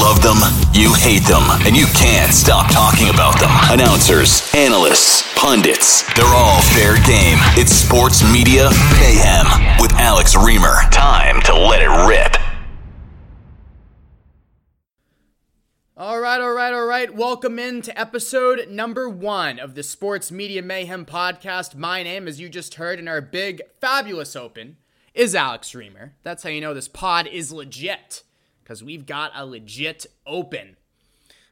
love them, you hate them, and you can't stop talking about them. Announcers, analysts, pundits, they're all fair game. It's Sports Media Mayhem with Alex Reimer. Time to let it rip. All right, all right, all right. Welcome in to episode number one of the Sports Media Mayhem podcast. My name, as you just heard in our big, fabulous open, is Alex Reimer. That's how you know this pod is legit, because we've got a legit open.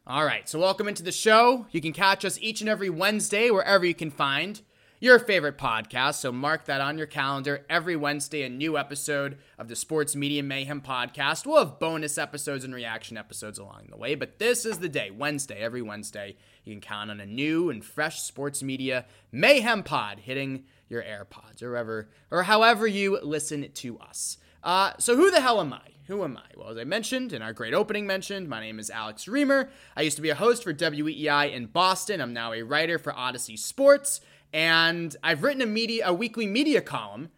All right, so welcome into the show. You can catch us each and every Wednesday wherever you can find your favorite podcast. So mark that on your calendar. Every Wednesday, a new episode of the Sports Media Mayhem podcast. We'll have bonus episodes and reaction episodes along the way, but this is the day, Wednesday, every Wednesday. You can count on a new and fresh Sports Media Mayhem pod hitting your AirPods or wherever or however you listen to us. Uh, so who the hell am I? Who am I? Well, as I mentioned in our great opening mentioned, my name is Alex Reimer. I used to be a host for WEEI in Boston. I'm now a writer for Audacy Sports and I've written a media a weekly media column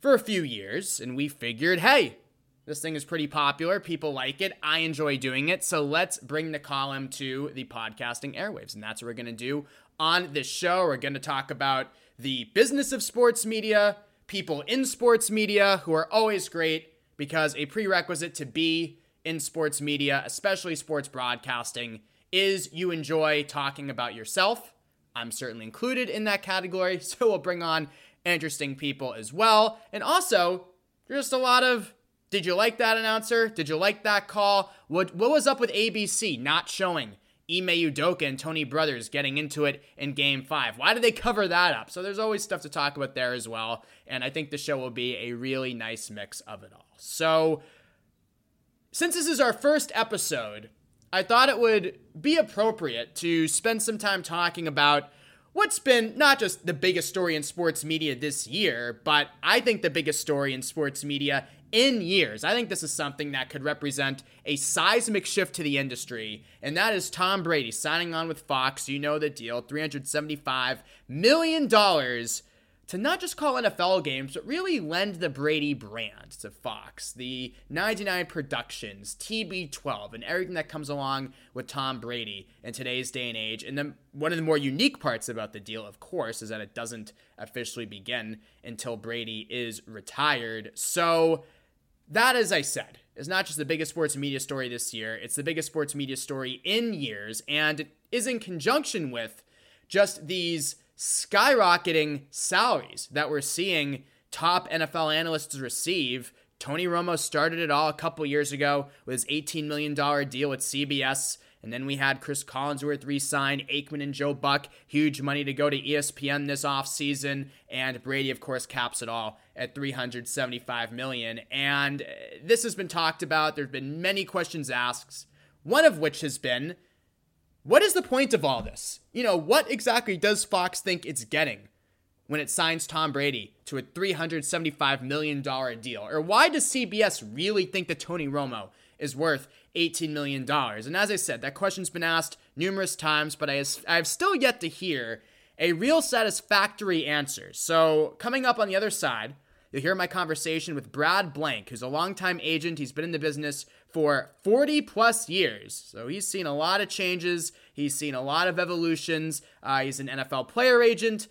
for a few years, and we figured, hey, this thing is pretty popular. People like it. I enjoy doing it. So let's bring the column to the podcasting airwaves. And that's what we're going to do on this show. We're going to talk about the business of sports media, people in sports media who are always great because a prerequisite to be in sports media, especially sports broadcasting, is you enjoy talking about yourself I'm certainly included in that category, so we'll bring on interesting people as well. And also, just a lot of did you like that announcer? Did you like that call? What what was up with ABC not showing Ime Udoka and Tony Brothers getting into it in game five? Why did they cover that up? So there's always stuff to talk about there as well. And I think the show will be a really nice mix of it all. So since this is our first episode, I thought it would be appropriate to spend some time talking about what's been not just the biggest story in sports media this year, but I think the biggest story in sports media in years. I think this is something that could represent a seismic shift to the industry, and that is Tom Brady signing on with Fox. You know the deal $375 million to not just call NFL games, but really lend the Brady brand to Fox, the 99 Productions, TB12, and everything that comes along with Tom Brady in today's day and age. And then one of the more unique parts about the deal, of course, is that it doesn't officially begin until Brady is retired. So, that, as I said, is not just the biggest sports media story this year, it's the biggest sports media story in years, and it is in conjunction with just these skyrocketing salaries that we're seeing top NFL analysts receive. Tony Romo started it all a couple years ago with his $18 million deal with CBS. And then we had Chris Collinsworth re-sign, Aikman and Joe Buck, huge money to go to ESPN this offseason. And Brady, of course, caps it all at 375 million. And uh, this has been talked about. There have been many questions asked, one of which has been what is the point of all this? You know, what exactly does Fox think it's getting when it signs Tom Brady to a $375 million deal? Or why does CBS really think that Tony Romo is worth $18 million? And as I said, that question's been asked numerous times, but I have still yet to hear a real satisfactory answer. So, coming up on the other side, you'll hear my conversation with Brad Blank, who's a longtime agent. He's been in the business for 40 plus years. So he's seen a lot of changes, he's seen a lot of evolutions. Uh, he's an NFL player agent,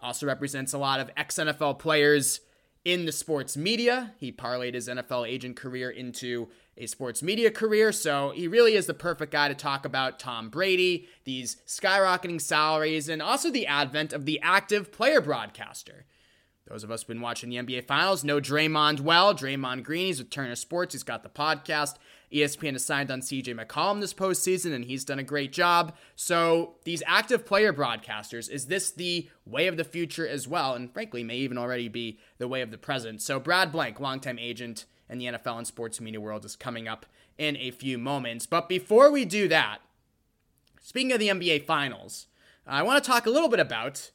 also represents a lot of ex NFL players in the sports media. He parlayed his NFL agent career into a sports media career. So he really is the perfect guy to talk about Tom Brady, these skyrocketing salaries, and also the advent of the active player broadcaster. Those of us who've been watching the NBA Finals know Draymond well. Draymond Green, he's with Turner Sports. He's got the podcast. ESPN has signed on CJ McCollum this postseason, and he's done a great job. So, these active player broadcasters, is this the way of the future as well? And frankly, may even already be the way of the present. So, Brad Blank, longtime agent in the NFL and sports media world, is coming up in a few moments. But before we do that, speaking of the NBA Finals, I want to talk a little bit about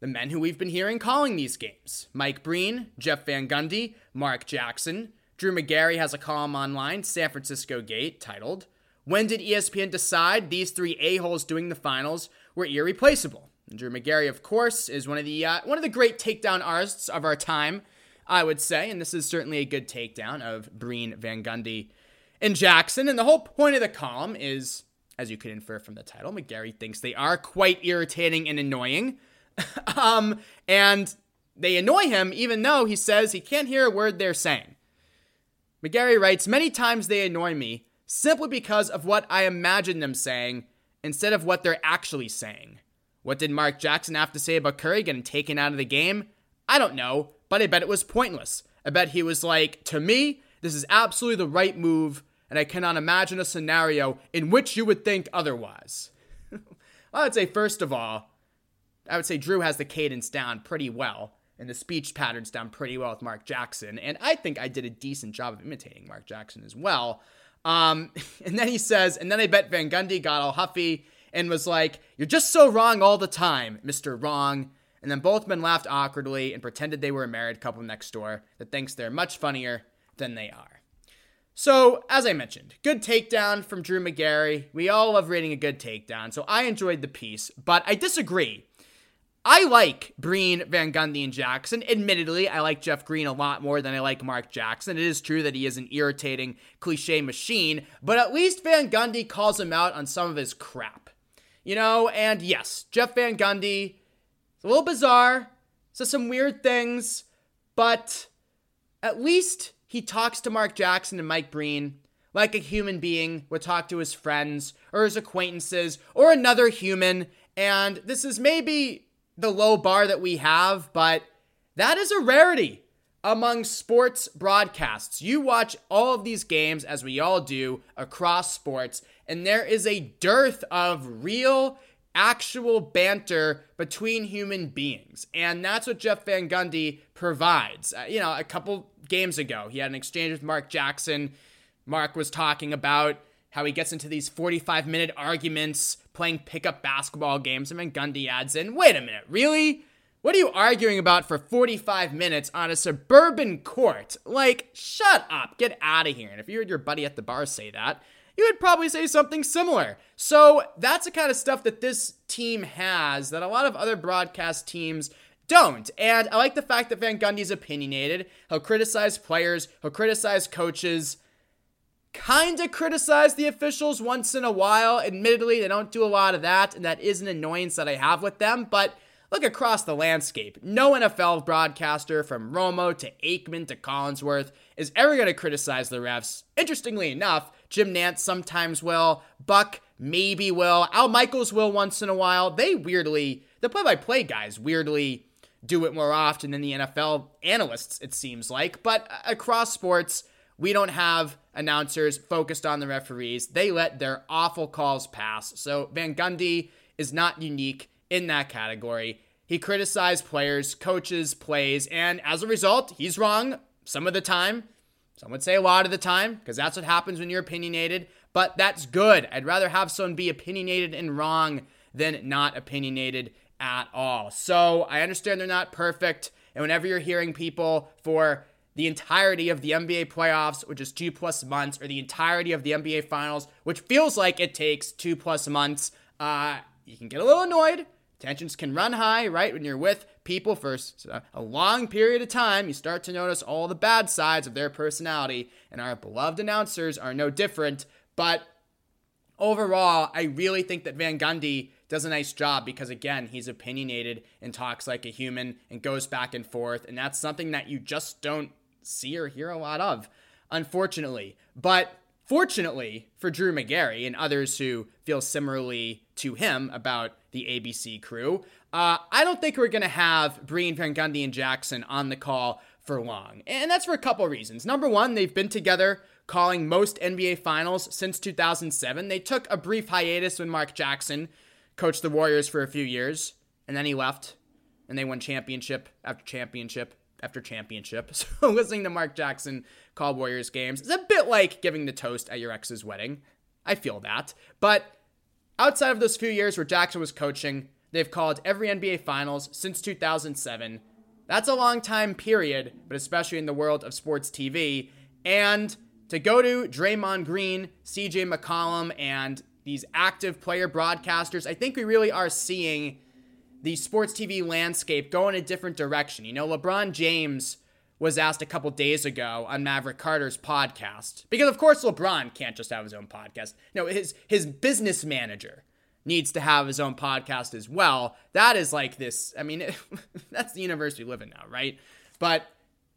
the men who we've been hearing calling these games Mike Breen, Jeff Van Gundy, Mark Jackson. Drew Magary has a column online, San Francisco Gate, titled, When Did ESPN Decide These Three A-Holes Doing the Finals Were Irreplaceable? And Drew Magary, of course, is one of the uh, one of the great takedown artists of our time, I would say, and this is certainly a good takedown of Breen, Van Gundy, and Jackson. And the whole point of the column is, as you could infer from the title, Magary thinks they are quite irritating and annoying. um, and they annoy him even though he says he can't hear a word they're saying. Magary writes, Many times they annoy me simply because of what I imagine them saying instead of what they're actually saying. What did Mark Jackson have to say about Curry getting taken out of the game? I don't know, but I bet it was pointless. I bet he was like, to me, this is absolutely the right move, and I cannot imagine a scenario in which you would think otherwise. I would say, first of all, I would say Drew has the cadence down pretty well and the speech patterns down pretty well with Mark Jackson. And I think I did a decent job of imitating Mark Jackson as well. Um, and then he says, and then I bet Van Gundy got all huffy and was like, You're just so wrong all the time, Mr. Wrong. And then both men laughed awkwardly and pretended they were a married couple next door that thinks they're much funnier than they are. So, as I mentioned, good takedown from Drew Magary. We all love reading a good takedown, so I enjoyed the piece, but I disagree I like Breen, Van Gundy, and Jackson. Admittedly, I like Jeff Green a lot more than I like Mark Jackson. It is true that he is an irritating cliche machine, but at least Van Gundy calls him out on some of his crap. You know, and yes, Jeff Van Gundy, it's a little bizarre, says some weird things, but at least he talks to Mark Jackson and Mike Breen like a human being would talk to his friends or his acquaintances or another human. And this is maybe the low bar that we have, but that is a rarity among sports broadcasts. You watch all of these games, as we all do, across sports, and there is a dearth of real, actual banter between human beings. And that's what Jeff Van Gundy provides. Uh, you know, a couple games ago, he had an exchange with Mark Jackson. Mark was talking about how he gets into these 45 minute arguments playing pickup basketball games. And then Gundy adds in, wait a minute, really? What are you arguing about for 45 minutes on a suburban court? Like, shut up, get out of here. And if you heard your buddy at the bar say that, you would probably say something similar. So that's the kind of stuff that this team has that a lot of other broadcast teams don't. And I like the fact that Van Gundy's opinionated. He'll criticize players, he'll criticize coaches kind of criticize the officials once in a while. Admittedly, they don't do a lot of that, and that is an annoyance that I have with them, but look across the landscape. No NFL broadcaster from Romo to Aikman to Collinsworth is ever going to criticize the refs. Interestingly enough, Jim Nantz sometimes will, Buck maybe will, Al Michaels will once in a while. They weirdly, the play by play guys weirdly do it more often than the NFL analysts, it seems like. But across sports, we don't have announcers focused on the referees. They let their awful calls pass. So Van Gundy is not unique in that category. He criticized players, coaches, plays, and as a result, he's wrong some of the time. Some would say a lot of the time, because that's what happens when you're opinionated. But that's good. I'd rather have someone be opinionated and wrong than not opinionated at all. So I understand they're not perfect. And whenever you're hearing people for the entirety of the NBA playoffs, which is two plus months, or the entirety of the NBA finals, which feels like it takes two plus months, uh, you can get a little annoyed. Tensions can run high, right? When you're with people for a long period of time, you start to notice all the bad sides of their personality, and our beloved announcers are no different. But overall, I really think that Van Gundy does a nice job because, again, he's opinionated and talks like a human and goes back and forth. And that's something that you just don't see or hear a lot of, unfortunately. But fortunately for Drew Magary and others who feel similarly to him about the ABC crew, uh, I don't think we're going to have Breen, Van Gundy, and Jackson on the call for long. And that's for a couple reasons. Number one, they've been together calling most NBA finals since 2007. They took a brief hiatus when Mark Jackson coached the Warriors for a few years, and then he left, and they won championship after championship after championship. So listening to Mark Jackson call Warriors games is a bit like giving the toast at your ex's wedding. I feel that. But outside of those few years where Jackson was coaching, they've called every NBA Finals since 2007. That's a long time period, but especially in the world of sports TV. And to go to Draymond Green, CJ McCollum, and these active player broadcasters, I think we really are seeing the sports TV landscape go in a different direction. You know, LeBron James was asked a couple days ago on Maverick Carter's podcast, because of course LeBron can't just have his own podcast. No, his his business manager needs to have his own podcast as well. That is like this. I mean, that's the universe we live in now, right? But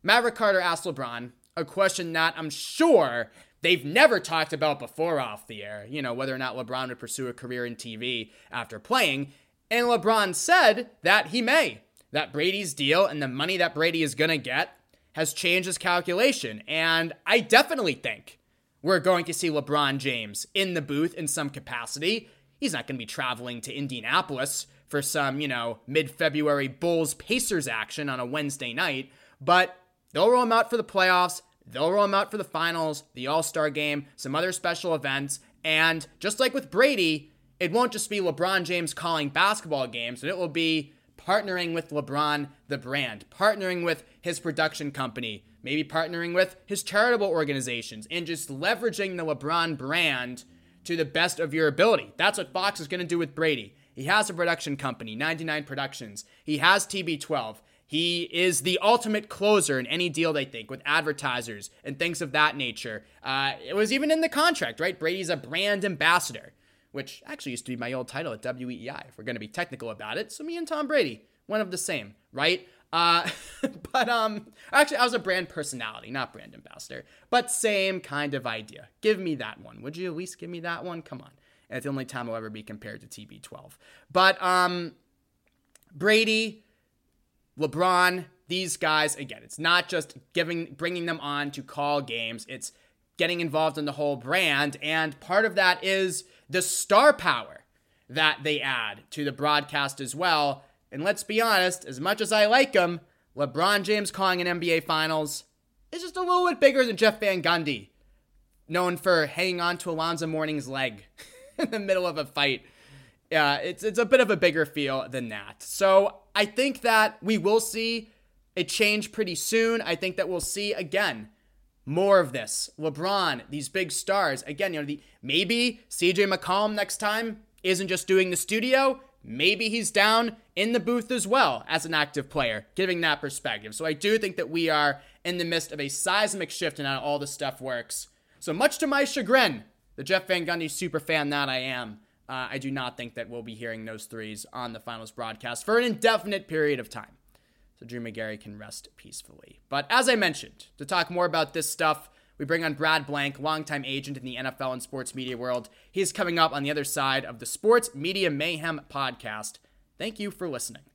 Maverick Carter asked LeBron a question that I'm sure they've never talked about before off the air. You know, whether or not LeBron would pursue a career in TV after playing. And LeBron said that he may. That Brady's deal and the money that Brady is going to get has changed his calculation. And I definitely think we're going to see LeBron James in the booth in some capacity. He's not going to be traveling to Indianapolis for some, you know, mid February Bulls Pacers action on a Wednesday night, but they'll roll him out for the playoffs. They'll roll him out for the finals, the All Star game, some other special events. And just like with Brady, it won't just be LeBron James calling basketball games, but it will be partnering with LeBron, the brand, partnering with his production company, maybe partnering with his charitable organizations, and just leveraging the LeBron brand to the best of your ability. That's what Fox is going to do with Brady. He has a production company, 99 Productions. He has TB12. He is the ultimate closer in any deal they think with advertisers and things of that nature. Uh, it was even in the contract, right? Brady's a brand ambassador which actually used to be my old title at WEEI, if we're going to be technical about it. So me and Tom Brady, one of the same, right? Uh, but um, actually, I was a brand personality, not brand ambassador, but same kind of idea. Give me that one. Would you at least give me that one? Come on. And it's the only time I'll ever be compared to TB12. But um, Brady, LeBron, these guys, again, it's not just giving, bringing them on to call games. It's getting involved in the whole brand. And part of that is the star power that they add to the broadcast as well. And let's be honest, as much as I like him, LeBron James calling an NBA Finals is just a little bit bigger than Jeff Van Gundy, known for hanging on to Alonzo Mourning's leg in the middle of a fight. Yeah, it's it's a bit of a bigger feel than that. So I think that we will see a change pretty soon. I think that we'll see again more of this. LeBron, these big stars. Again, you know, the maybe CJ McCollum next time isn't just doing the studio. Maybe he's down in the booth as well as an active player, giving that perspective. So I do think that we are in the midst of a seismic shift in how all this stuff works. So much to my chagrin, the Jeff Van Gundy super fan that I am, uh, I do not think that we'll be hearing those threes on the finals broadcast for an indefinite period of time so Drew Magary can rest peacefully. But as I mentioned, to talk more about this stuff, we bring on Brad Blank, longtime agent in the NFL and sports media world. He's coming up on the other side of the Sports Media Mayhem podcast. Thank you for listening.